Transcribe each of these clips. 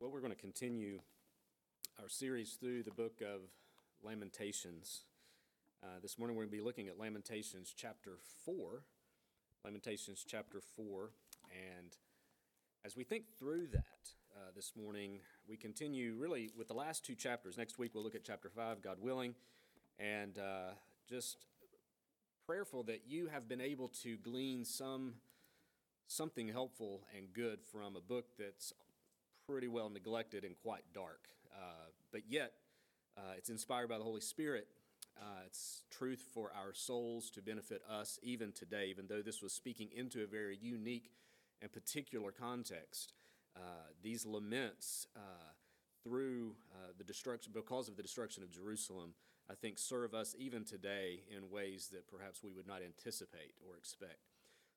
Well, we're going to continue our series through the book of Lamentations. Uh, this morning we're going to be looking at Lamentations chapter 4. Lamentations chapter 4. And as we think through that uh, this morning, we continue really with the last two chapters. Next week we'll look at chapter 5, God willing, and uh, just prayerful that you have been able to glean some something helpful and good from a book that's pretty well neglected and quite dark. Uh, but yet, uh, it's inspired by the Holy Spirit. Uh, it's truth for our souls to benefit us even today, even though this was speaking into a very unique and particular context. Uh, these laments uh, through uh, the destruction, because of the destruction of Jerusalem, I think serve us even today in ways that perhaps we would not anticipate or expect.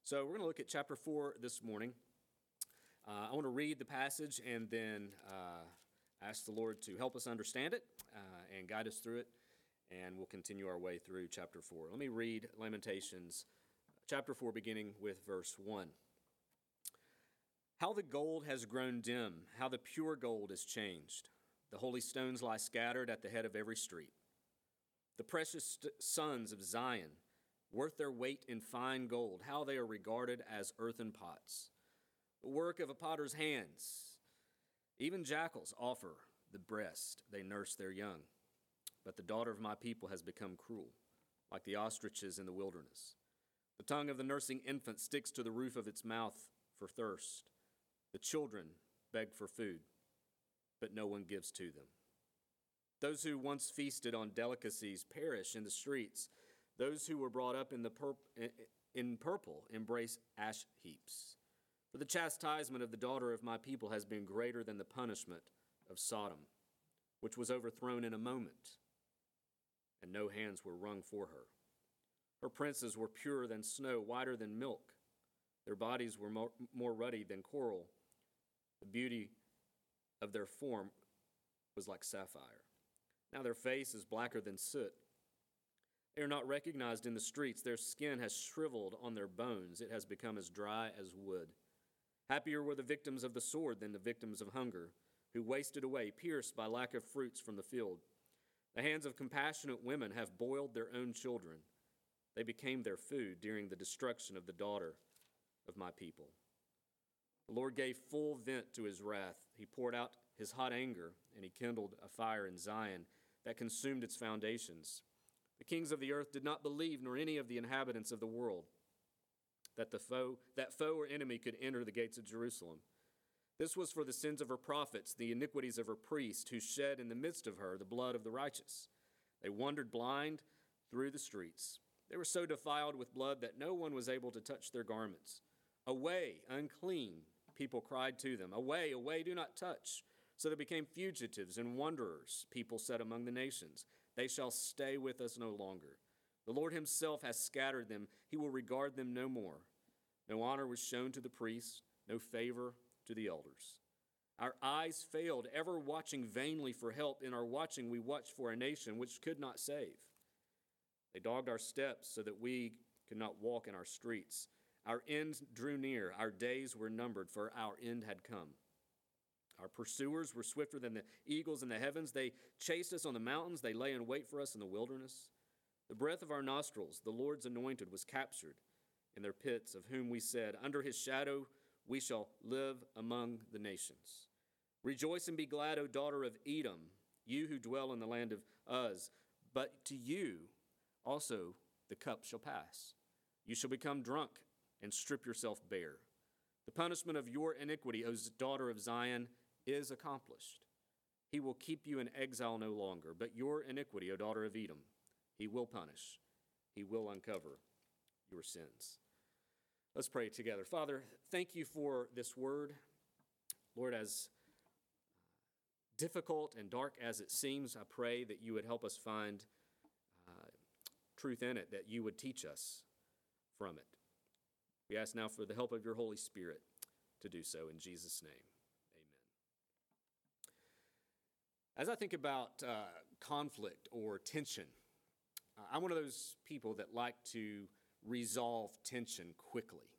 So, we're going to look at chapter 4 this morning. Uh, I want to read the passage and then uh, ask the Lord to help us understand it uh, and guide us through it, and we'll continue our way through chapter 4. Let me read Lamentations chapter 4, beginning with verse 1. How the gold has grown dim, how the pure gold is changed. The holy stones lie scattered at the head of every street. The precious sons of Zion, worth their weight in fine gold, how they are regarded as earthen pots work of a potter's hands. Even jackals offer the breast they nurse their young. But the daughter of my people has become cruel, like the ostriches in the wilderness. The tongue of the nursing infant sticks to the roof of its mouth for thirst. The children beg for food, but no one gives to them. Those who once feasted on delicacies perish in the streets. Those who were brought up in, the pur- in purple embrace ash heaps. For the chastisement of the daughter of my people has been greater than the punishment of Sodom, which was overthrown in a moment, and no hands were wrung for her. Her princes were purer than snow, whiter than milk. Their bodies were more, more ruddy than coral. The beauty of their form was like sapphire. Now their face is blacker than soot. They are not recognized in the streets. Their skin has shriveled on their bones. It has become as dry as wood. Happier were the victims of the sword than the victims of hunger, who wasted away, pierced by lack of fruits from the field. The hands of compassionate women have boiled their own children. They became their food during the destruction of the daughter of my people. The Lord gave full vent to his wrath. He poured out his hot anger, and he kindled a fire in Zion that consumed its foundations. The kings of the earth did not believe, nor any of the inhabitants of the world that the foe that foe or enemy could enter the gates of Jerusalem. This was for the sins of her prophets, the iniquities of her priests, who shed in the midst of her the blood of the righteous. They wandered blind through the streets. They were so defiled with blood that no one was able to touch their garments. Away, unclean, people cried to them. Away, away, do not touch. So they became fugitives and wanderers, people said among the nations. They shall stay with us no longer. The Lord himself has scattered them. He will regard them no more. No honor was shown to the priests, no favor to the elders. Our eyes failed, ever watching vainly for help. In our watching, we watched for a nation which could not save. They dogged our steps so that we could not walk in our streets. Our end drew near, our days were numbered, for our end had come. Our pursuers were swifter than the eagles in the heavens. They chased us on the mountains, they lay in wait for us in the wilderness. The breath of our nostrils, the Lord's anointed, was captured in their pits, of whom we said, Under his shadow we shall live among the nations. Rejoice and be glad, O daughter of Edom, you who dwell in the land of Uz. But to you also the cup shall pass. You shall become drunk and strip yourself bare. The punishment of your iniquity, O daughter of Zion, is accomplished. He will keep you in exile no longer, but your iniquity, O daughter of Edom, he will punish, He will uncover your sins. Let's pray together. Father, thank you for this word. Lord, as difficult and dark as it seems, I pray that you would help us find uh, truth in it, that you would teach us from it. We ask now for the help of your Holy Spirit to do so in Jesus' name. Amen. As I think about uh, conflict or tension, uh, I'm one of those people that like to resolve tension quickly.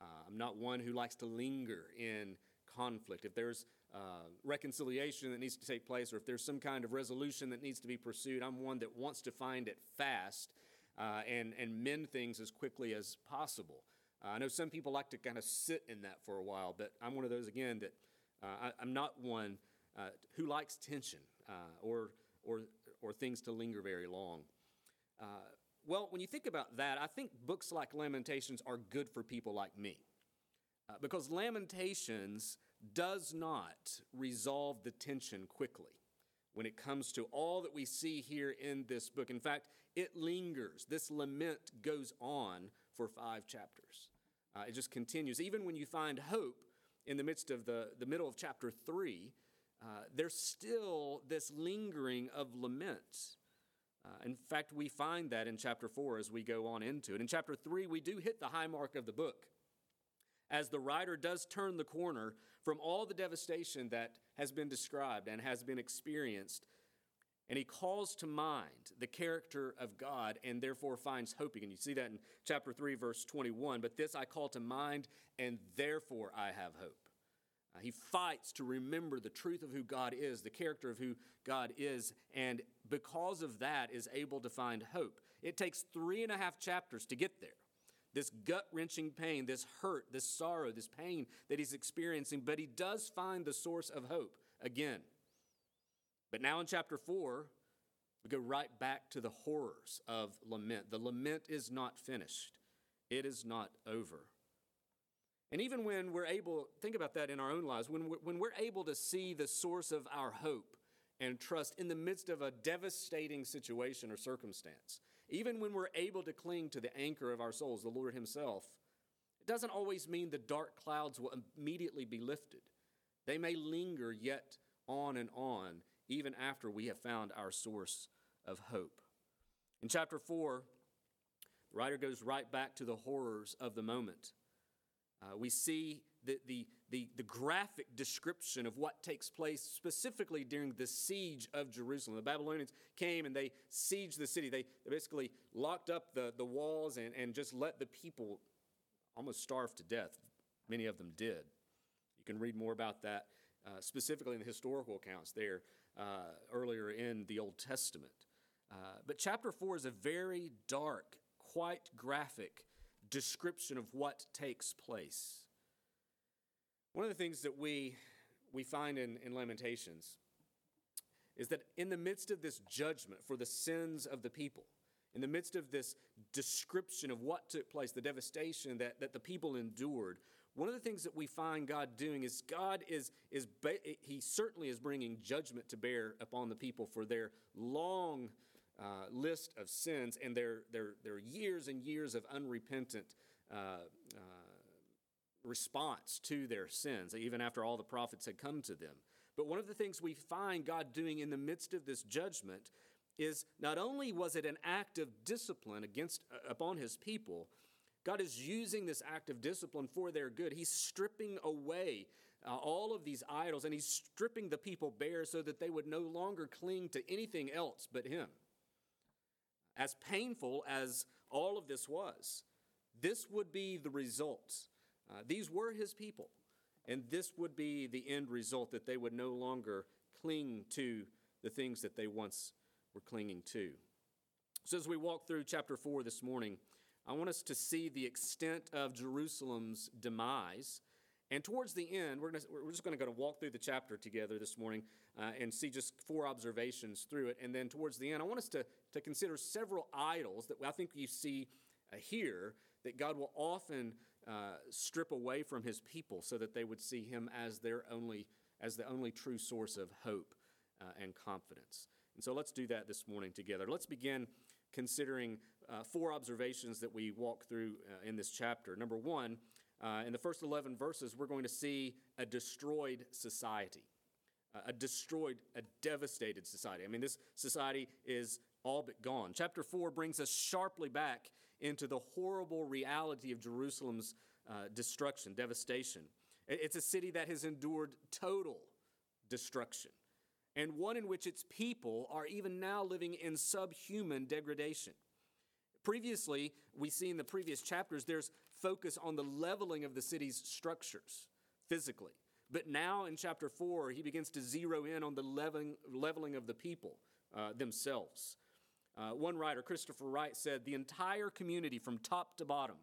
Uh, I'm not one who likes to linger in conflict. If there's uh, reconciliation that needs to take place, or if there's some kind of resolution that needs to be pursued, I'm one that wants to find it fast uh, and, and mend things as quickly as possible. Uh, I know some people like to kind of sit in that for a while, but I'm one of those, again, that uh, I, am not one who likes tension or, or, or things to linger very long. Well, when you think about that, I think books like Lamentations are good for people like me. because Lamentations does not resolve the tension quickly when it comes to all that we see here in this book. In fact, it lingers. This lament goes on for five chapters. Uh, it just continues. Even when you find hope in the midst of the, the middle of chapter three, uh, there's still this lingering of lament. Uh, in fact, we find that in chapter four as we go on into it. In chapter three, we do hit the high mark of the book as the writer does turn the corner from all the devastation that has been described and has been experienced. And he calls to mind the character of God and therefore finds hope again. You see that in chapter 3, verse 21. But this I call to mind, and therefore I have hope. Uh, he fights to remember the truth of who God is, the character of who God is, and because of that is able to find hope. It takes three and a half chapters to get there this gut wrenching pain, this hurt, this sorrow, this pain that he's experiencing, but he does find the source of hope again. But now in chapter 4, we go right back to the horrors of lament. The lament is not finished, it is not over. And even when we're able, think about that in our own lives, when we're, when we're able to see the source of our hope and trust in the midst of a devastating situation or circumstance, even when we're able to cling to the anchor of our souls, the Lord Himself, it doesn't always mean the dark clouds will immediately be lifted. They may linger yet on and on, even after we have found our source of hope. In chapter 4, the writer goes right back to the horrors of the moment. Uh, we see that the, the, the graphic description of what takes place specifically during the siege of Jerusalem. The Babylonians came and they sieged the city. They, they basically locked up the, the walls and, and just let the people almost starve to death. Many of them did. You can read more about that uh, specifically in the historical accounts there uh, earlier in the Old Testament. Uh, but chapter 4 is a very dark, quite graphic description of what takes place. One of the things that we, we find in, in Lamentations is that in the midst of this judgment for the sins of the people, in the midst of this description of what took place, the devastation that, that the people endured, one of the things that we find God doing is God is, is He certainly is bringing judgment to bear upon the people for their long uh, list of sins and their, their, their years and years of unrepentant uh, uh, response to their sins, even after all the prophets had come to them. But one of the things we find God doing in the midst of this judgment is not only was it an act of discipline against uh, upon his people, God is using this act of discipline for their good. He's stripping away uh, all of these idols and he's stripping the people bare so that they would no longer cling to anything else but him. As painful as all of this was, this would be the result uh, these were his people, and this would be the end result that they would no longer cling to the things that they once were clinging to. So, as we walk through chapter 4 this morning, I want us to see the extent of Jerusalem's demise. And towards the end, we're, gonna, we're just going to go to walk through the chapter together this morning uh, and see just four observations through it. And then towards the end, I want us to, to consider several idols that I think you see uh, here that God will often uh, strip away from his people so that they would see him as their only as the only true source of hope uh, and confidence. And so let's do that this morning together. Let's begin considering uh, four observations that we walk through uh, in this chapter. Number one, uh, in the first 11 verses, we're going to see a destroyed society. a destroyed, a devastated society. I mean, this society is all but gone. Chapter 4 brings us sharply back into the horrible reality of Jerusalem's uh, destruction, devastation. It's a city that has endured total destruction, and one in which its people are even now living in subhuman degradation. Previously, we see in the previous chapters, there's focus on the leveling of the city's structures physically. But now in chapter 4, he begins to zero in on the leveling, leveling of the people uh, themselves. Uh, one writer, Christopher Wright, said the entire community from top to bottom,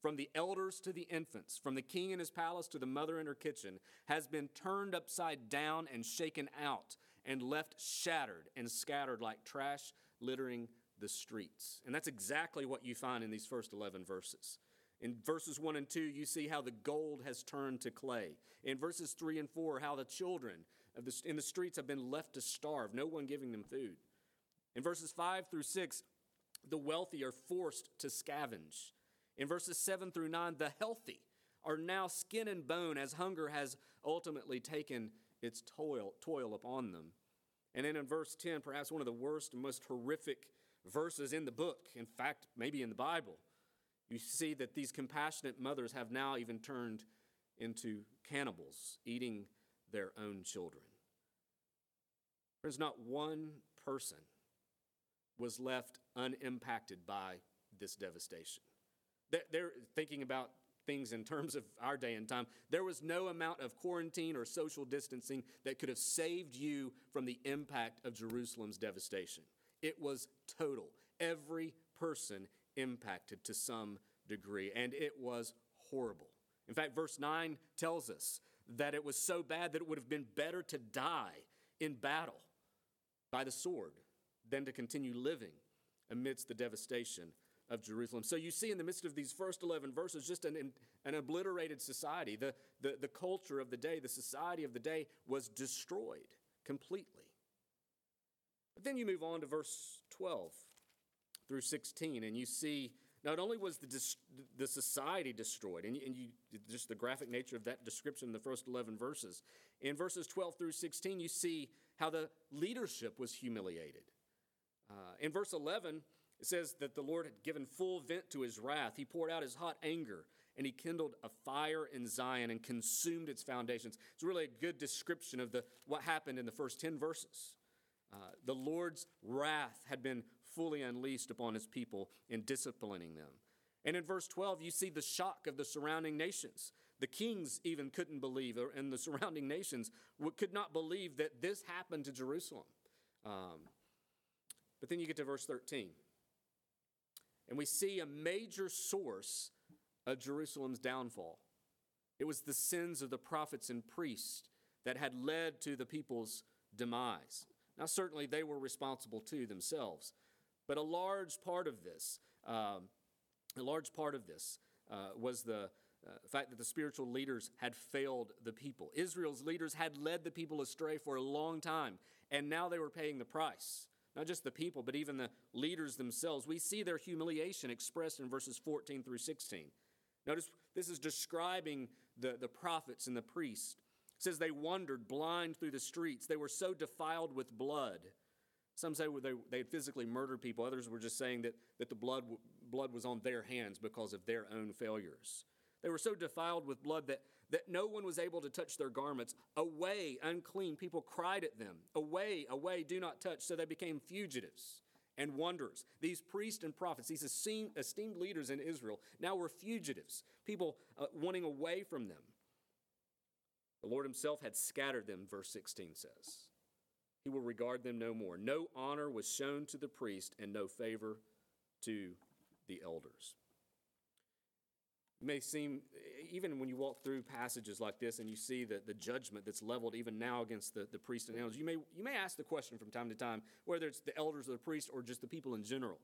from the elders to the infants, from the king in his palace to the mother in her kitchen, has been turned upside down and shaken out and left shattered and scattered like trash littering the streets. And that's exactly what you find in these first 11 verses. In verses 1 and 2, you see how the gold has turned to clay. In verses 3 and 4, how the children the, in the streets have been left to starve, no one giving them food. In verses 5 through 6, the wealthy are forced to scavenge. In verses 7 through 9, the healthy are now skin and bone as hunger has ultimately taken its toil, toil upon them. And then in verse 10, perhaps one of the worst and most horrific verses in the book, in fact, maybe in the Bible, you see that these compassionate mothers have now even turned into cannibals, eating their own children. There's not one person was left unimpacted by this devastation. They're thinking about things in terms of our day and time. There was no amount of quarantine or social distancing that could have saved you from the impact of Jerusalem's devastation. It was total. Every person impacted to some degree, and it was horrible. In fact, verse 9 tells us that it was so bad that it would have been better to die in battle by the sword than to continue living amidst the devastation of Jerusalem. So you see in the midst of these first 11 verses just an, an obliterated society. The, the, the culture of the day, the society of the day was destroyed completely. But then you move on to verse 12 through 16, and you see not only was the, the society destroyed, and, you, and you, just the graphic nature of that description in the first 11 verses, in verses 12 through 16, you see how the leadership was humiliated. Uh, in verse 11, it says that the Lord had given full vent to his wrath. He poured out his hot anger, and he kindled a fire in Zion and consumed its foundations. It's really a good description of the, what happened in the first 10 verses. Uh, the Lord's wrath had been fully unleashed upon his people in disciplining them. And in verse 12, you see the shock of the surrounding nations. The kings even couldn't believe, and the surrounding nations could not believe that this happened to Jerusalem. Um, but then you get to verse 13, and we see a major source of Jerusalem's downfall. It was the sins of the prophets and priests that had led to the people's demise. Now, certainly they were responsible too themselves, but a large part of this, um, a large part of this uh, was the uh, fact that the spiritual leaders had failed the people. Israel's leaders had led the people astray for a long time, and now they were paying the price. Not just the people, but even the leaders themselves. We see their humiliation expressed in verses 14 through 16. Notice this is describing the, the prophets and the priests. It says they wandered blind through the streets. They were so defiled with blood some say they, they physically murdered people. Others were just saying that, that the blood, blood was on their hands because of their own failures. They were so defiled with blood that, that no one was able to touch their garments. Away, unclean. People cried at them. Away, away, do not touch. So they became fugitives and wanderers. These priests and prophets, these esteemed, esteemed leaders in Israel, now were fugitives, people uh, wanting away from them. The Lord Himself had scattered them, verse 16 says he will regard them no more. No honor was shown to the priest, and no favor to the elders. May seem, even when you walk through passages like this and you see the, the judgment that's leveled even now against the, the priest and elders, you may, you may ask the question from time to time, whether it's the elders or the priest or just the people in general.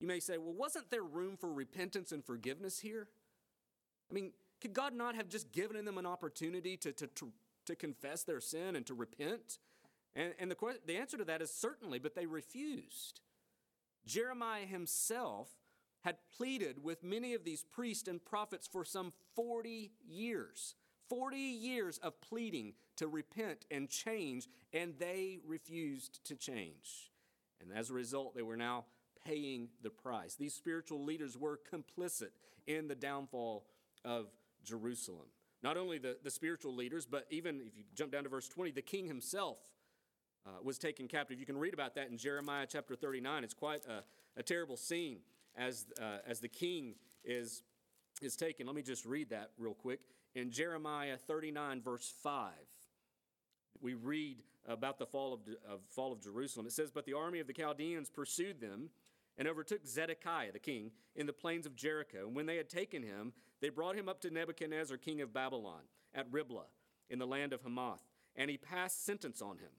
You may say, well, wasn't there room for repentance and forgiveness here? I mean, could God not have just given them an opportunity to, to, to, to confess their sin and to repent? And, and the, the answer to that is certainly, but they refused. Jeremiah himself had pleaded with many of these priests and prophets for some 40 years. 40 years of pleading to repent and change, and they refused to change. And as a result, they were now paying the price. These spiritual leaders were complicit in the downfall of Jerusalem. Not only the, the spiritual leaders, but even if you jump down to verse 20, the king himself uh, was taken captive. You can read about that in Jeremiah chapter 39. It's quite a, a terrible scene as, uh, as the king is, is taken. Let me just read that real quick. in Jeremiah 39, verse 5, we read about the fall of, of, fall of Jerusalem. It says, But the army of the Chaldeans pursued them and overtook Zedekiah the king in the plains of Jericho. And when they had taken him, they brought him up to Nebuchadnezzar, king of Babylon, at Riblah, in the land of Hamath, and he passed sentence on him.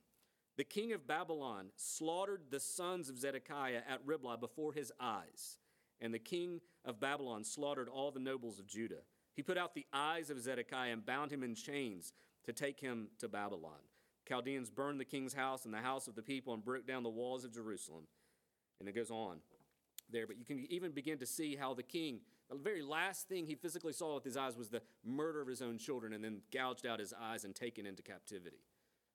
The king of Babylon slaughtered the sons of Zedekiah at Riblah before his eyes, and the king of Babylon slaughtered all the nobles of Judah. He put out the eyes of Zedekiah and bound him in chains to take him to Babylon. Chaldeans burned the king's house and the house of the people and broke down the walls of Jerusalem. And it goes on there, but you can even begin to see how the king, the very last thing he physically saw with his eyes was the murder of his own children and then gouged out his eyes and taken into captivity.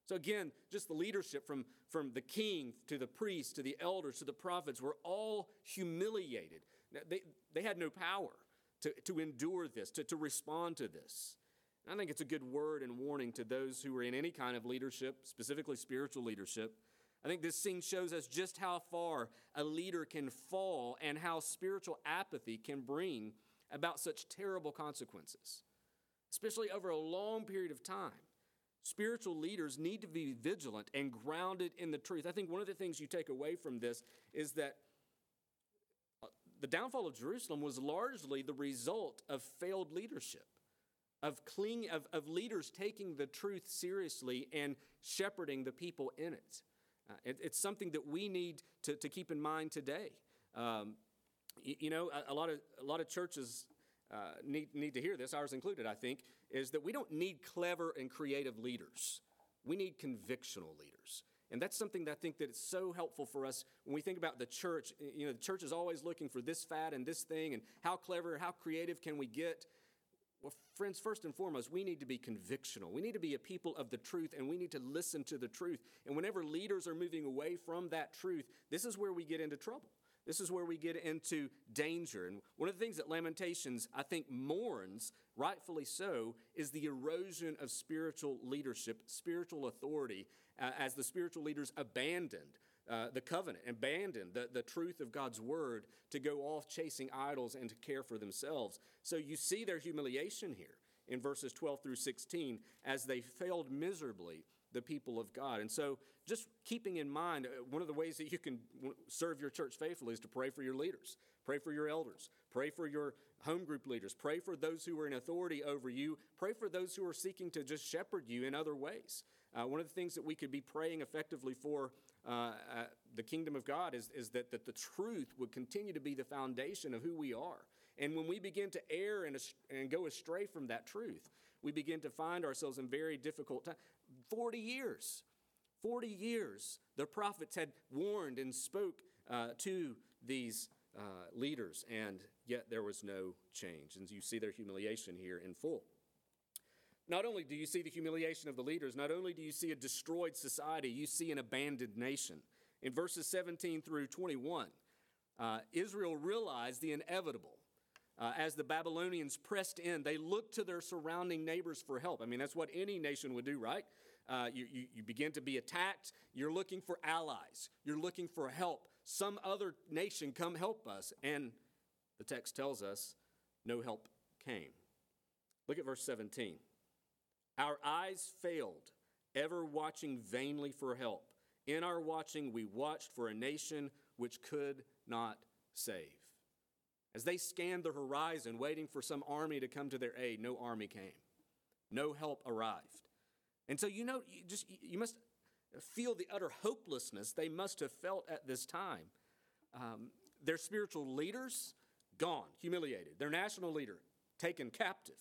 So again, just the leadership from, from the king to the priests to the elders to the prophets were all humiliated. They, they had no power to, to endure this, to, to respond to this. I think it's a good word and warning to those who are in any kind of leadership, specifically spiritual leadership. I think this scene shows us just how far a leader can fall and how spiritual apathy can bring about such terrible consequences, especially over a long period of time. Spiritual leaders need to be vigilant and grounded in the truth. I think one of the things you take away from this is that the downfall of Jerusalem was largely the result of failed leadership of, cling, of, of leaders taking the truth seriously and shepherding the people in it. Uh, it it's something that we need to, to keep in mind today. Um, you, you, know, a, a, lot of, a lot of churches uh, need, need to hear this, ours included, I think, is that we don't need clever and creative leaders. We need convictional leaders. And that's something that I think that it's so helpful for us when we think about the church. You know, the church is always looking for this fad and this thing, and how clever, how creative can we get? Well, friends, first and foremost, we need to be convictional. We need to be a people of the truth and we need to listen to the truth. And whenever leaders are moving away from that truth, this is where we get into trouble. This is where we get into danger. And one of the things that Lamentations, I think, mourns, rightfully so, is the erosion of spiritual leadership, spiritual authority, uh, as the spiritual leaders abandoned uh, the covenant, abandoned the, the truth of God's word to go off chasing idols and to care for themselves. So you see their humiliation here in verses 12 through 16 as they failed miserably the people of God. And so, just keeping in mind, uh, one of the ways that you can serve your church faithfully is to pray for your leaders, pray for your elders, pray for your home group leaders, pray for those who are in authority over you, pray for those who are seeking to just shepherd you in other ways. Uh, one of the things that we could be praying effectively for uh, the kingdom of God is, is that, that the truth would continue to be the foundation of who we are. And when we begin to err and, and go astray from that truth, we begin to find ourselves in very difficult times. 40 years, 40 years, the prophets had warned and spoke uh, to these uh, leaders, and yet there was no change. And you see their humiliation here in full. Not only do you see the humiliation of the leaders, not only do you see a destroyed society, you see an abandoned nation. In verses 17 through 21, uh, Israel realized the inevitable. Uh, as the Babylonians pressed in, they looked to their surrounding neighbors for help. I mean, that's what any nation would do, right? Uh, you, you, you begin to be attacked, you're looking for allies, you're looking for help. Some other nation come help us. And the text tells us no help came. Look at verse 17. Our eyes failed, ever watching vainly for help. In our watching, we watched for a nation which could not save. As they scanned the horizon, waiting for some army to come to their aid, no army came. No help arrived. And so, you know, you just you must feel the utter hopelessness they must have felt at this time. Um, their spiritual leaders gone, humiliated. Their national leader taken captive.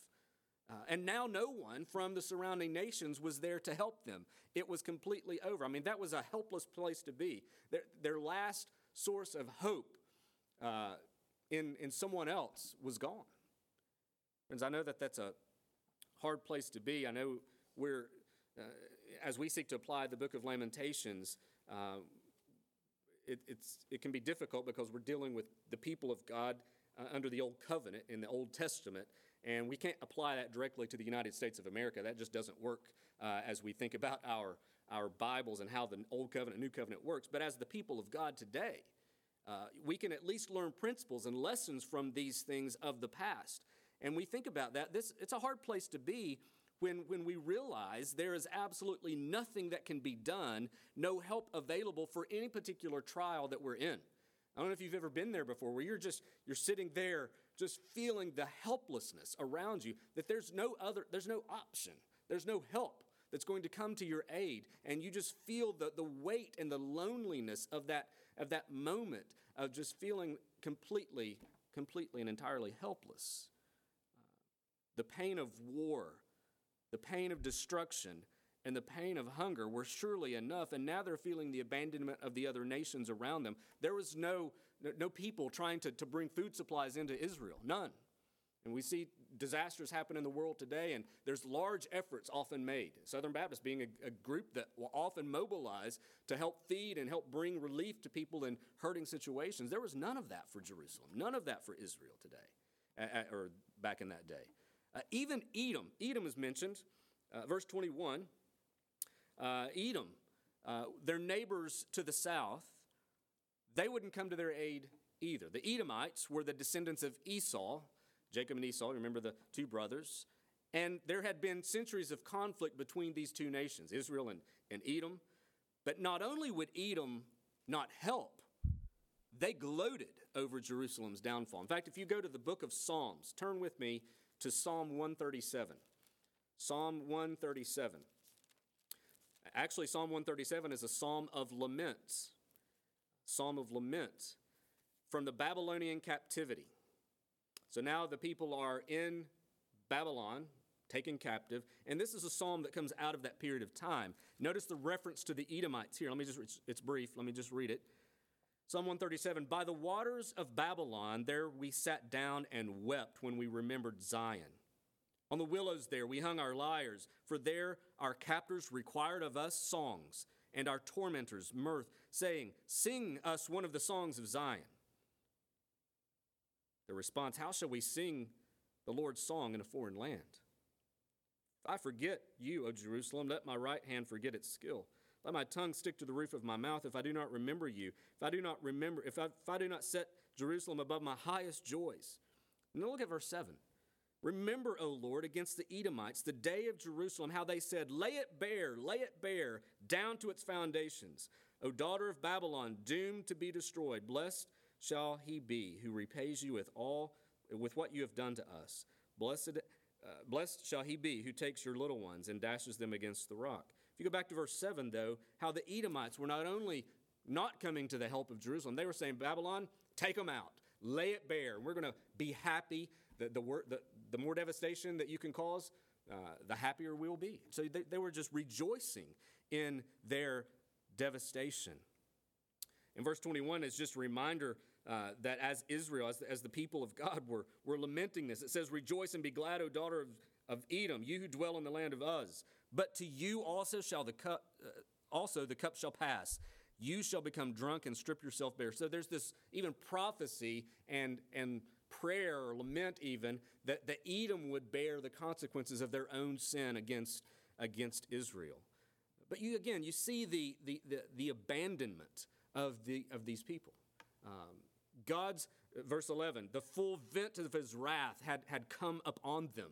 Uh, and now no one from the surrounding nations was there to help them. It was completely over. I mean, that was a helpless place to be. Their, their last source of hope uh, in, in someone else was gone. Friends, I know that that's a hard place to be. I know we're, as we seek to apply the book of Lamentations, uh, it, it can be difficult because we're dealing with the people of God uh, under the Old Covenant in the Old Testament. And we can't apply that directly to the United States of America. That just doesn't work uh, as we think about our, our Bibles and how the Old Covenant, New Covenant works. But as the people of God today, uh, we can at least learn principles and lessons from these things of the past. and we think about that, this, it's a hard place to be when, when we realize there is absolutely nothing that can be done, no help available for any particular trial that we're in. I don't know if you've ever been there before where you're just you're sitting there just feeling the helplessness around you that there's no other there's no option. There's no help that's going to come to your aid and you just feel the, the weight and the loneliness of that of that moment of just feeling completely completely and entirely helpless. Uh, the pain of war, the pain of destruction, and the pain of hunger were surely enough, and now they're feeling the abandonment of the other nations around them. There was no, no people trying to, to bring food supplies into Israel, none. And we see disasters happen in the world today, and there's large efforts often made. Southern Baptist being a, a, group that will often mobilize to help feed and help bring relief to people in hurting situations. There was none of that for Jerusalem, none of that for Israel today, or back in that day. Uh, even Edom, Edom is mentioned, uh, verse 21 uh, Edom, uh, their neighbors to the south, they wouldn't come to their aid either. The Edomites were the descendants of Esau, Jacob and Esau, remember the two brothers. And there had been centuries of conflict between these two nations, Israel and, and Edom. But not only would Edom not help, they gloated over Jerusalem's downfall. In fact, if you go to the book of Psalms, turn with me to Psalm 137. Psalm 137. Actually, Psalm 137 is a psalm of laments. Psalm of lament from the Babylonian captivity. So now the people are in Babylon, taken captive, and this is a psalm that comes out of that period of time. Notice the reference to the Edomites here. Let me just, it's brief, let me just read it. Psalm 137 By the waters of Babylon, there we sat down and wept when we remembered Zion. On the willows there we hung our lyres, for there our captors required of us songs, and our tormentors mirth, saying, Sing us one of the songs of Zion. The response, How shall we sing the Lord's song in a foreign land? If I forget you, O Jerusalem, let my right hand forget its skill. Let my tongue stick to the roof of my mouth if I do not remember you, if I do not remember, if I, if I do not set Jerusalem above my highest joys. And then look at verse 7. Remember, O Lord, against the Edomites, the day of Jerusalem, how they said, Lay it bare, lay it bare, down to its foundations. O daughter of Babylon, doomed to be destroyed, blessed shall he be who repays you with all with what you have done to us. Blessed, uh, blessed shall he be who takes your little ones and dashes them against the rock. You go back to verse 7, though, how the Edomites were not only not coming to the help of Jerusalem, they were saying, Babylon, take them out, lay it bare. We're going to be happy. The, the, the, the more devastation that you can cause, uh, the happier we'll be. So they, they were just rejoicing in their devastation. In verse 21, is just a reminder uh, that as Israel, as the, as the people of God, were, were lamenting this. It says, Rejoice and be glad, O daughter of, of Edom, you who dwell in the land of Uz. But to you also shall the cup, uh, also the cup shall pass. You shall become drunk and strip yourself bare. So there's this even prophecy and, and prayer or lament even that, that Edom would bear the consequences of their own sin against, against Israel. But you again, you see the, the, the, the abandonment of, the, of these people. Um, God's, verse 11, the full vent of his wrath had, had come upon them.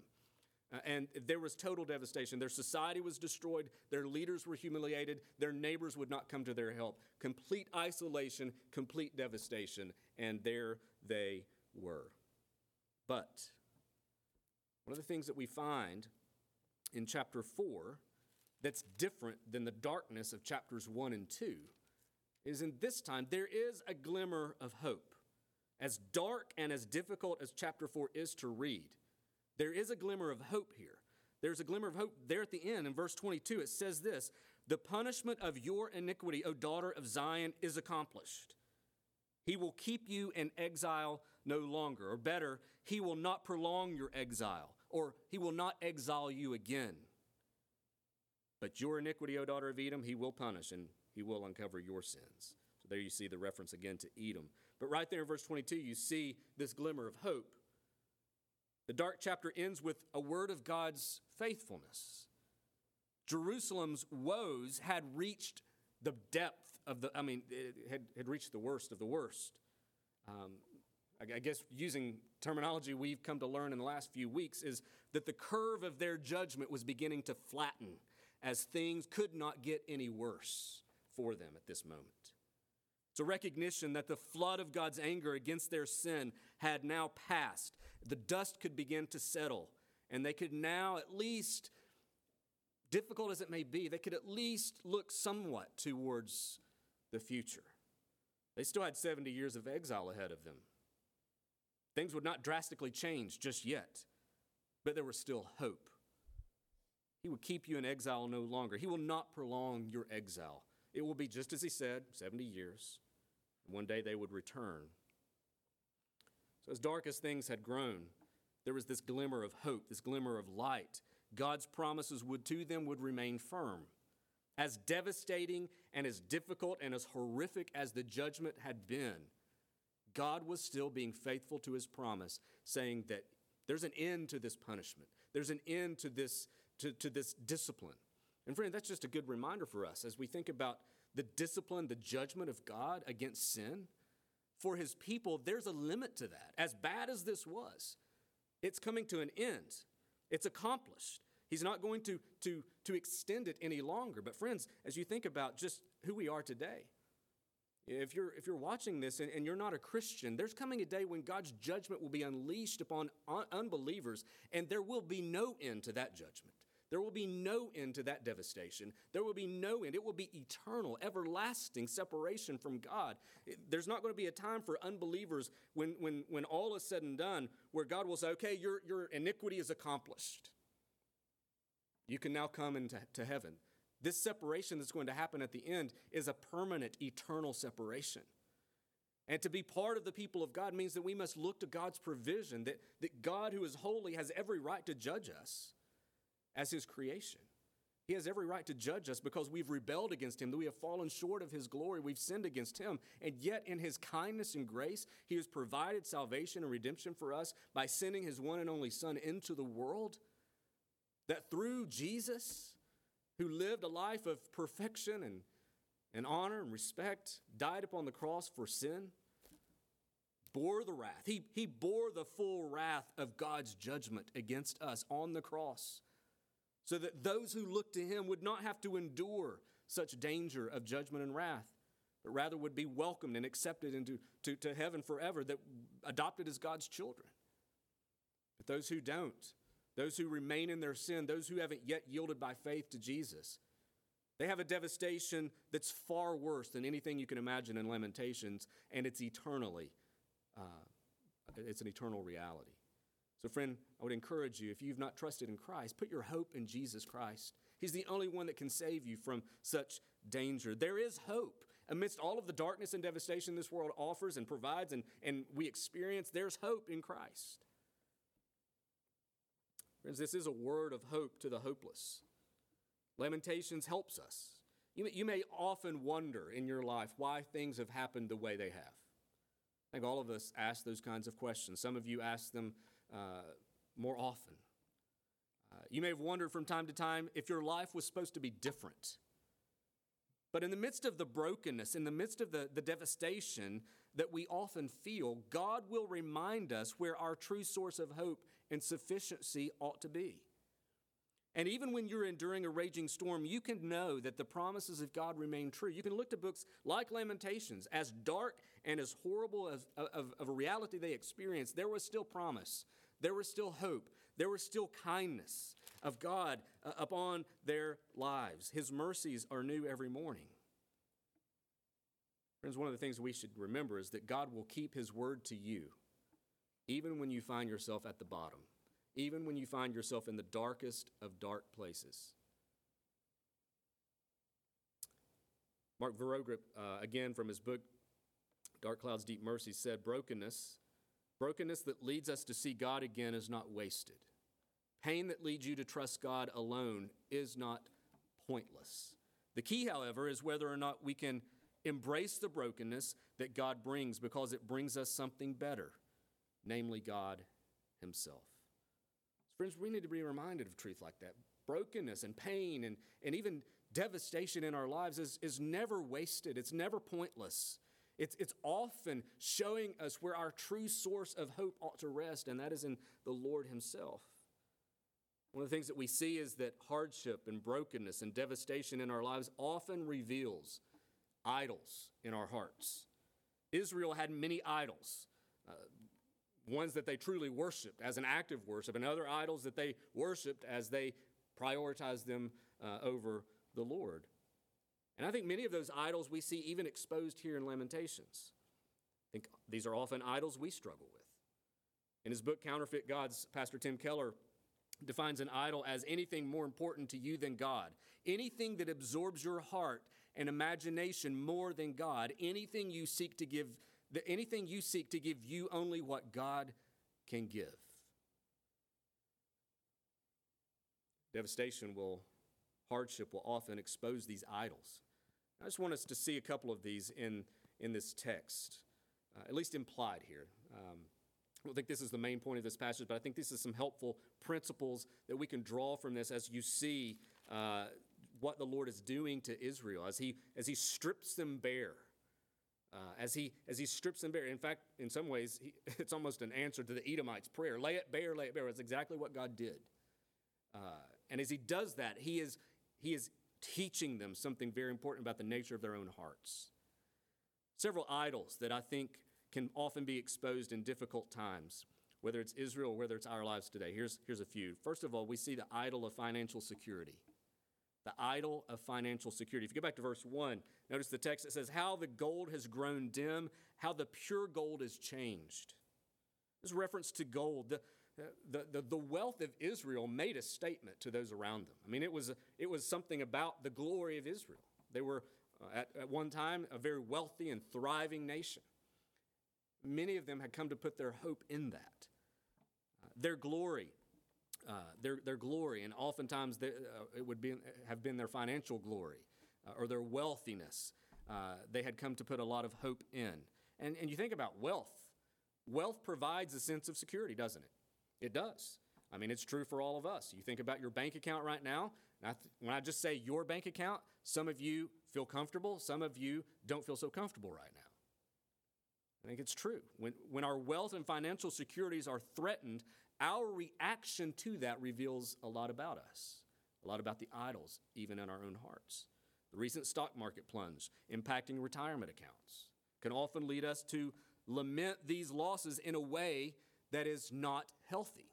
Uh, and there was total devastation. Their society was destroyed. Their leaders were humiliated. Their neighbors would not come to their help. Complete isolation, complete devastation. And there they were. But one of the things that we find in chapter 4 that's different than the darkness of chapters 1 and 2 is in this time there is a glimmer of hope. As dark and as difficult as chapter 4 is to read, there is a glimmer of hope here. There's a glimmer of hope there at the end. In verse 22, it says this The punishment of your iniquity, O daughter of Zion, is accomplished. He will keep you in exile no longer. Or better, he will not prolong your exile, or he will not exile you again. But your iniquity, O daughter of Edom, he will punish, and he will uncover your sins. So there you see the reference again to Edom. But right there in verse 22, you see this glimmer of hope. The dark chapter ends with a word of God's faithfulness. Jerusalem's woes had reached the depth of the, I mean, it had, had reached the worst of the worst. Um, I guess using terminology we've come to learn in the last few weeks, is that the curve of their judgment was beginning to flatten as things could not get any worse for them at this moment. It's a recognition that the flood of God's anger against their sin had now passed. The dust could begin to settle, and they could now, at least, difficult as it may be, they could at least look somewhat towards the future. They still had 70 years of exile ahead of them. Things would not drastically change just yet, but there was still hope. He would keep you in exile no longer. He will not prolong your exile. It will be just as he said 70 years. One day they would return. So, as dark as things had grown, there was this glimmer of hope, this glimmer of light. God's promises would to them would remain firm. As devastating and as difficult and as horrific as the judgment had been, God was still being faithful to his promise, saying that there's an end to this punishment. There's an end to this, to, to this discipline. And friend, that's just a good reminder for us as we think about the discipline, the judgment of God against sin. For his people, there's a limit to that. As bad as this was, it's coming to an end. It's accomplished. He's not going to, to, to extend it any longer. But, friends, as you think about just who we are today, if you're, if you're watching this and, and, you're not a Christian, there's coming a day when God's judgment will be unleashed upon un- unbelievers, and there will be no end to that judgment. There will be no end to that devastation. There will be no end. It will be eternal, everlasting separation from God. There's not going to be a time for unbelievers when, when, when all is said and done where God will say, okay, your, your iniquity is accomplished. You can now come into to heaven. This separation that's going to happen at the end is a permanent, eternal separation. And to be part of the people of God means that we must look to God's provision, that, that God, who is holy, has every right to judge us as his creation. He has every right to judge us because we've rebelled against him, that we have fallen short of his glory, we've sinned against him. And yet, in his kindness and grace, he has provided salvation and redemption for us by sending his one and only Son into the world. That through Jesus, who lived a life of perfection and, and honor and respect, died upon the cross for sin, bore the wrath. He, he bore the full wrath of God's judgment against us on the cross so that those who look to him would not have to endure such danger of judgment and wrath, but rather would be welcomed and accepted into to, to heaven forever, that adopted as God's children. But those who don't, those who remain in their sin, those who haven't yet yielded by faith to Jesus, they have a devastation that's far worse than anything you can imagine in Lamentations, and it's eternally, uh, it's an eternal reality. So, friend, I would encourage you if you've not trusted in Christ, put your hope in Jesus Christ. He's the only one that can save you from such danger. There is hope. Amidst all of the darkness and devastation this world offers and provides and, and we experience, there's hope in Christ. Friends, this is a word of hope to the hopeless. Lamentations helps us. You may, you may often wonder in your life why things have happened the way they have. I think all of us ask those kinds of questions. Some of you ask them uh, more often. Uh, you may have wondered from time to time if your life was supposed to be different. But in the midst of the brokenness, in the midst of the, the devastation that we often feel, God will remind us where our true source of hope and sufficiency ought to be. And even when you're enduring a raging storm, you can know that the promises of God remain true. You can look to books like Lamentations, as dark and as horrible as, of, of a reality they experienced, there was still promise, there was still hope, there was still kindness of God uh, upon their lives. His mercies are new every morning. Friends, one of the things we should remember is that God will keep His word to you, even when you find yourself at the bottom, even when you find yourself in the darkest of dark places. Mark Vroegop, uh, again from his book Dark Clouds, Deep Mercy, said brokenness, brokenness that leads us to see God again is not wasted. Pain that leads you to trust God alone is not pointless. The key, however, is whether or not we can embrace the brokenness that God brings because it brings us something better, namely God Himself. Friends, we need to be reminded of truth like that. Brokenness and pain and, and even devastation in our lives is, is never wasted, it's never pointless It's, it's often showing us where our true source of hope ought to rest, and that is in the Lord Himself. One of the things that we see is that hardship and brokenness and devastation in our lives often reveals idols in our hearts. Israel had many idols, uh, ones that they truly worshiped as an act of worship, and other idols that they worshiped as they prioritized them uh, over the Lord. And I think many of those idols we see even exposed here in Lamentations. I think these are often idols we struggle with. In his book, Counterfeit Gods, Pastor Tim Keller defines an idol as anything more important to you than God, anything that absorbs your heart and imagination more than God, anything you seek to give, anything you seek to give you only what God can give. Devastation will, hardship will often expose these idols. I just want us to see a couple of these in, in this text, uh, at least implied here. Um, I don't think this is the main point of this passage, but I think this is some helpful principles that we can draw from this as you see uh, what the Lord is doing to Israel as he, as he strips them bare. Uh, as, he, as he strips them bare. In fact, in some ways, he, it's almost an answer to the Edomites' prayer lay it bare, lay it bare. That's exactly what God did. Uh, and as he does that, he is, he is teaching them something very important about the nature of their own hearts. Several idols that I think can often be exposed in difficult times, whether it's Israel or whether it's our lives today. Here's, here's a few. First of all, we see the idol of financial security. The idol of financial security. If you go back to verse 1, notice the text that says, How the gold has grown dim, how the pure gold is changed. This reference to gold. The, the, the, the, wealth of Israel made a statement to those around them. I mean, it was, it was something about the glory of Israel. They were, uh, at, at one time, a very wealthy and thriving nation. Many of them had come to put their hope in that. Uh, their glory, uh, their, their glory, and oftentimes uh, it would be, have been their financial glory uh, or their wealthiness, uh, they had come to put a lot of hope in. And, and you think about wealth. Wealth provides a sense of security, doesn't it? It does. I mean, it's true for all of us. You think about your bank account right now. I th- when I just say your bank account, some of you feel comfortable, some of you don't feel so comfortable right now. I think it's true. When, when our wealth and financial securities are threatened, our reaction to that reveals a lot about us, a lot about the idols, even in our own hearts. The recent stock market plunge, impacting retirement accounts, can often lead us to lament these losses in a way that is not healthy.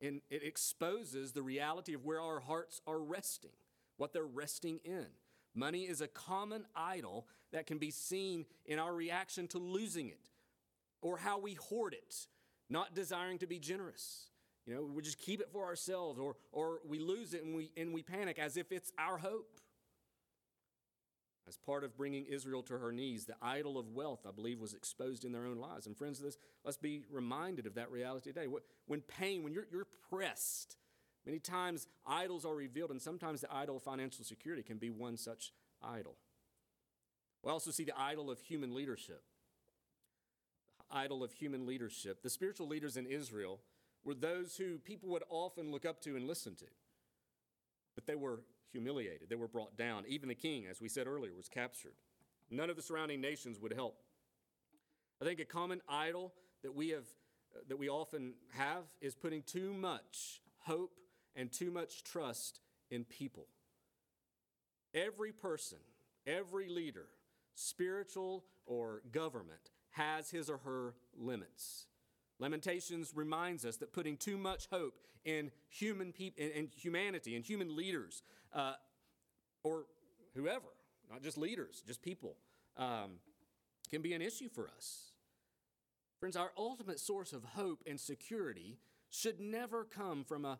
And it exposes the reality of where our hearts are resting, what they're resting in. Money is a common idol that can be seen in our reaction to losing it or how we hoard it, not desiring to be generous. You know, we just keep it for ourselves or, or we lose it and we, and we panic as if it's our hope. As part of bringing Israel to her knees, the idol of wealth, I believe, was exposed in their own lives. And friends, this, let's be reminded of that reality today. When pain, when you're, you're pressed, many times idols are revealed, and sometimes the idol of financial security can be one such idol. We also see the idol of human leadership. The idol of human leadership. The spiritual leaders in Israel were those who people would often look up to and listen to, but they were humiliated. They were brought down. Even the king, as we said earlier, was captured. None of the surrounding nations would help. I think a common idol that we have uh, that we often have is putting too much hope and too much trust in people. Every person, every leader, spiritual or government, has his or her limits. Lamentations reminds us that putting too much hope in human people, in, in humanity, and human leaders, uh, or whoever, not just leaders, just people, um, can be an issue for us. Friends, our ultimate source of hope and security should never come from a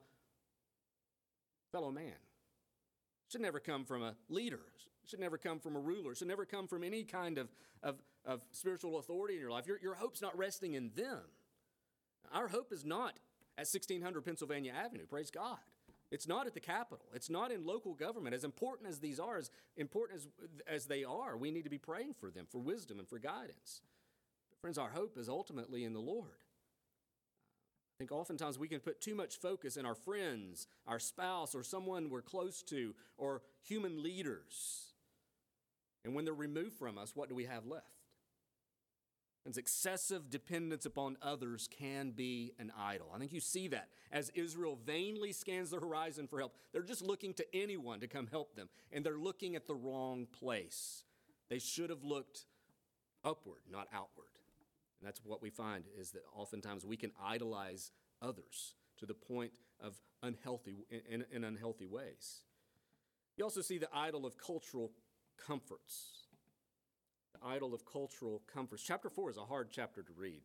fellow man. Should never come from a leader. Should never come from a ruler. Should never come from any kind of, of, of spiritual authority in your life. Your, your hope's not resting in them. Our hope is not at 1600 Pennsylvania Avenue, praise God. It's not at the Capitol. It's not in local government. As important as these are, as important as, as they are, we need to be praying for them for wisdom and for guidance. But friends, our hope is ultimately in the Lord. I think oftentimes we can put too much focus in our friends, our spouse, or someone we're close to, or human leaders. And when they're removed from us, what do we have left? And excessive dependence upon others can be an idol. I think you see that as Israel vainly scans the horizon for help. They're just looking to anyone to come help them, and they're looking at the wrong place. They should have looked upward, not outward. And that's what we find is that oftentimes we can idolize others to the point of unhealthy in, in unhealthy ways. You also see the idol of cultural comforts idol of cultural comforts. Chapter 4 is a hard chapter to read.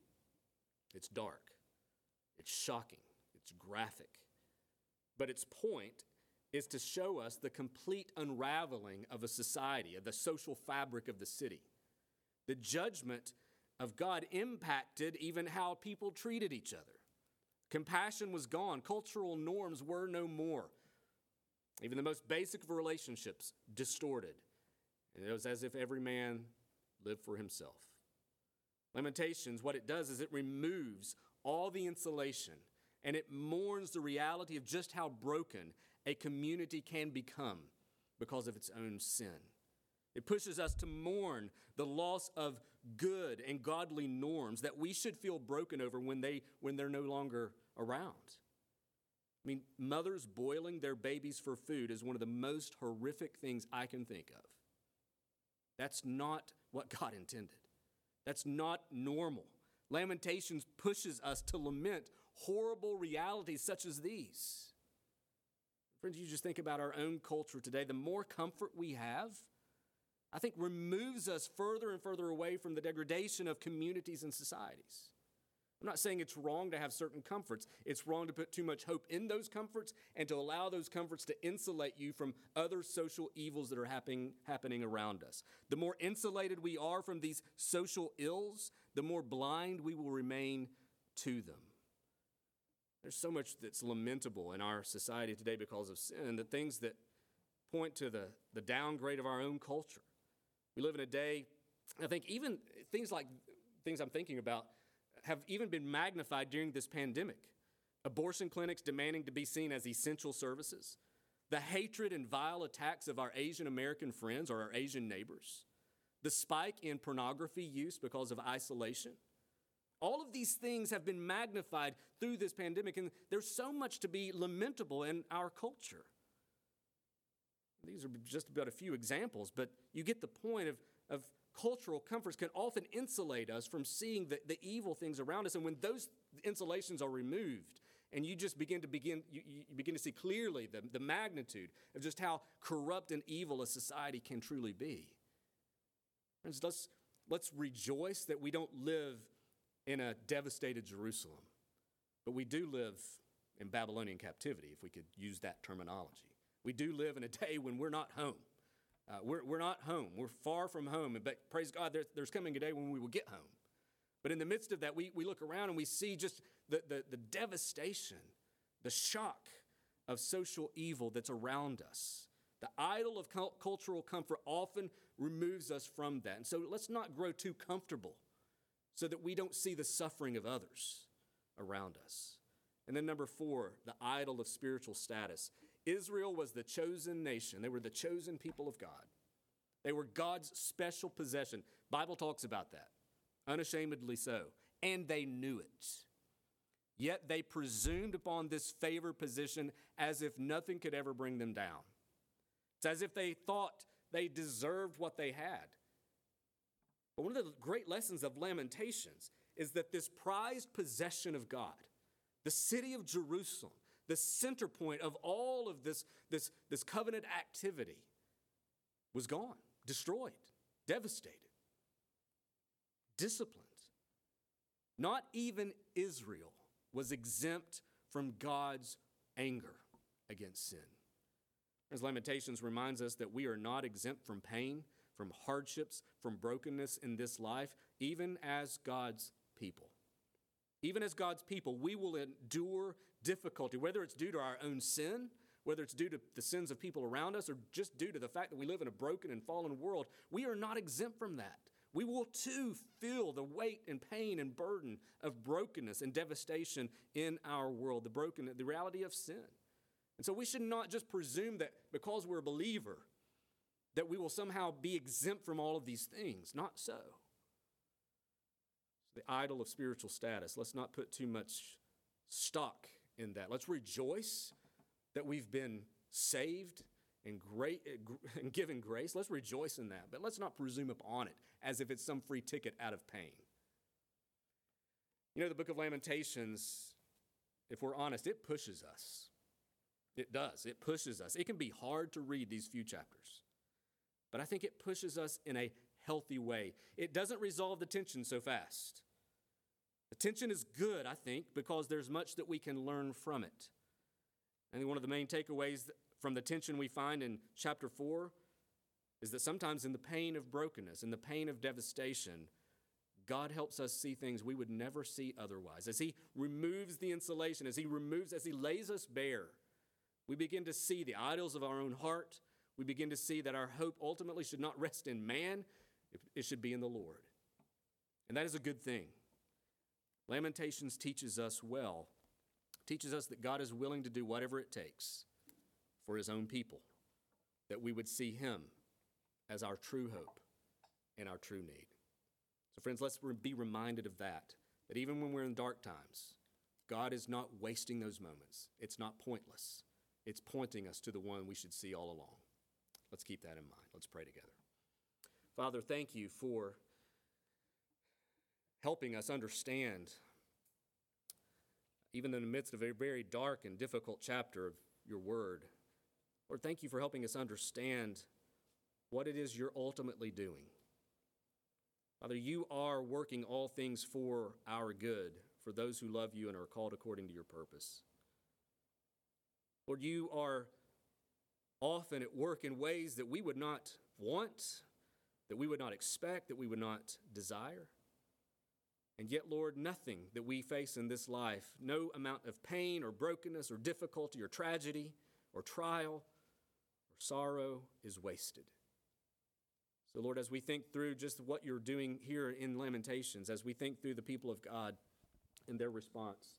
It's dark, it's shocking, it's graphic. But its point is to show us the complete unraveling of a society, of the social fabric of the city. The judgment of God impacted even how people treated each other. Compassion was gone, cultural norms were no more. Even the most basic of relationships distorted. And it was as if every man live for himself. Lamentations, what it does is it removes all the insulation and it mourns the reality of just how broken a community can become because of its own sin. It pushes us to mourn the loss of good and godly norms that we should feel broken over when, they, when they're no longer around. I mean, mothers boiling their babies for food is one of the most horrific things I can think of. That's not what God intended. That's not normal. Lamentations pushes us to lament horrible realities such as these. Friends, you just think about our own culture today. The more comfort we have, I think removes us further and further away from the degradation of communities and societies. I'm not saying it's wrong to have certain comforts. It's wrong to put too much hope in those comforts and to allow those comforts to insulate you from other social evils that are happening, happening around us. The more insulated we are from these social ills, the more blind we will remain to them. There's so much that's lamentable in our society today because of sin, the things that point to the, the downgrade of our own culture. We live in a day, I think even things like things I'm thinking about have even been magnified during this pandemic. Abortion clinics demanding to be seen as essential services, the hatred and vile attacks of our Asian American friends or our Asian neighbors, the spike in pornography use because of isolation. All of these things have been magnified through this pandemic, and there's so much to be lamentable in our culture. These are just about a few examples, but you get the point of, of cultural comforts can often insulate us from seeing the, the evil things around us. And when those insulations are removed, and you just begin to begin you, you begin to see clearly the, the magnitude of just how corrupt and evil a society can truly be. Friends, let's, let's rejoice that we don't live in a devastated Jerusalem, but we do live in Babylonian captivity, if we could use that terminology. We do live in a day when we're not home. Uh, we're, we're not home. We're far from home. But praise God, there's, there's coming a day when we will get home. But in the midst of that, we, we look around and we see just the, the, the devastation, the shock of social evil that's around us. The idol of cultural comfort often removes us from that. And so let's not grow too comfortable so that we don't see the suffering of others around us. And then, number four, the idol of spiritual status. Israel was the chosen nation. They were the chosen people of God. They were God's special possession. Bible talks about that. Unashamedly so. And they knew it. Yet they presumed upon this favored position as if nothing could ever bring them down. It's as if they thought they deserved what they had. But one of the great lessons of Lamentations is that this prized possession of God, the city of Jerusalem, the center point of all of this, this, this covenant activity was gone, destroyed, devastated, disciplined. Not even Israel was exempt from God's anger against sin. As Lamentations reminds us that we are not exempt from pain, from hardships, from brokenness in this life, even as God's people. Even as God's people, we will endure difficulty, whether it's due to our own sin, whether it's due to the sins of people around us, or just due to the fact that we live in a broken and fallen world. We are not exempt from that. We will too feel the weight and pain and burden of brokenness and devastation in our world, the broken, the reality of sin. And so we should not just presume that because we're a believer, that we will somehow be exempt from all of these things. Not so. The idol of spiritual status. Let's not put too much stock in that. Let's rejoice that we've been saved and, great, eh, and given grace. Let's rejoice in that. But let's not presume upon it as if it's some free ticket out of pain. You know, the book of Lamentations, if we're honest, it pushes us. It does. It pushes us. It can be hard to read these few chapters, but I think it pushes us in a healthy way. It doesn't resolve the tension so fast. Tension is good, I think, because there's much that we can learn from it. I think one of the main takeaways from the tension we find in chapter 4 is that sometimes in the pain of brokenness, in the pain of devastation, God helps us see things we would never see otherwise. As He removes the insulation, as He removes, as He lays us bare, we begin to see the idols of our own heart. We begin to see that our hope ultimately should not rest in man, it should be in the Lord. And that is a good thing. Lamentations teaches us well, teaches us that God is willing to do whatever it takes for his own people, that we would see him as our true hope and our true need. So, friends, let's be reminded of that, that even when we're in dark times, God is not wasting those moments. It's not pointless. It's pointing us to the one we should see all along. Let's keep that in mind. Let's pray together. Father, thank you for helping us understand, even in the midst of a very dark and difficult chapter of your word. Lord, thank you for helping us understand what it is you're ultimately doing. Father, you are working all things for our good, for those who love you and are called according to your purpose. Lord, you are often at work in ways that we would not want, that we would not expect, that we would not desire. And yet, Lord, nothing that we face in this life, no amount of pain or brokenness or difficulty or tragedy or trial or sorrow is wasted. So, Lord, as we think through just what you're doing here in Lamentations, as we think through the people of God and their response,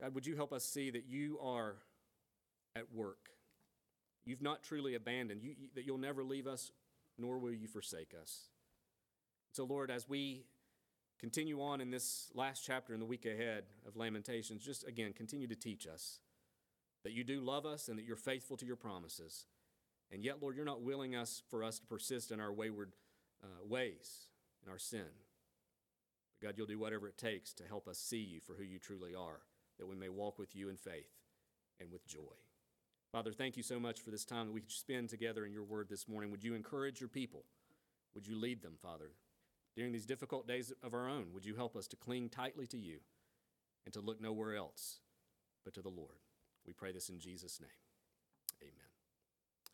God, would you help us see that you are at work? You've not truly abandoned, you, that you'll never leave us nor will you forsake us. So, Lord, as we continue on in this last chapter in the week ahead of Lamentations, just again, continue to teach us that you do love us and that you're faithful to your promises. And yet, Lord, you're not willing us for us to persist in our wayward uh, ways, in our sin. But God, you'll do whatever it takes to help us see you for who you truly are, that we may walk with you in faith and with joy. Father, thank you so much for this time that we could spend together in your word this morning. Would you encourage your people? Would you lead them, Father? During these difficult days of our own, would you help us to cling tightly to you and to look nowhere else but to the Lord? We pray this in Jesus' name.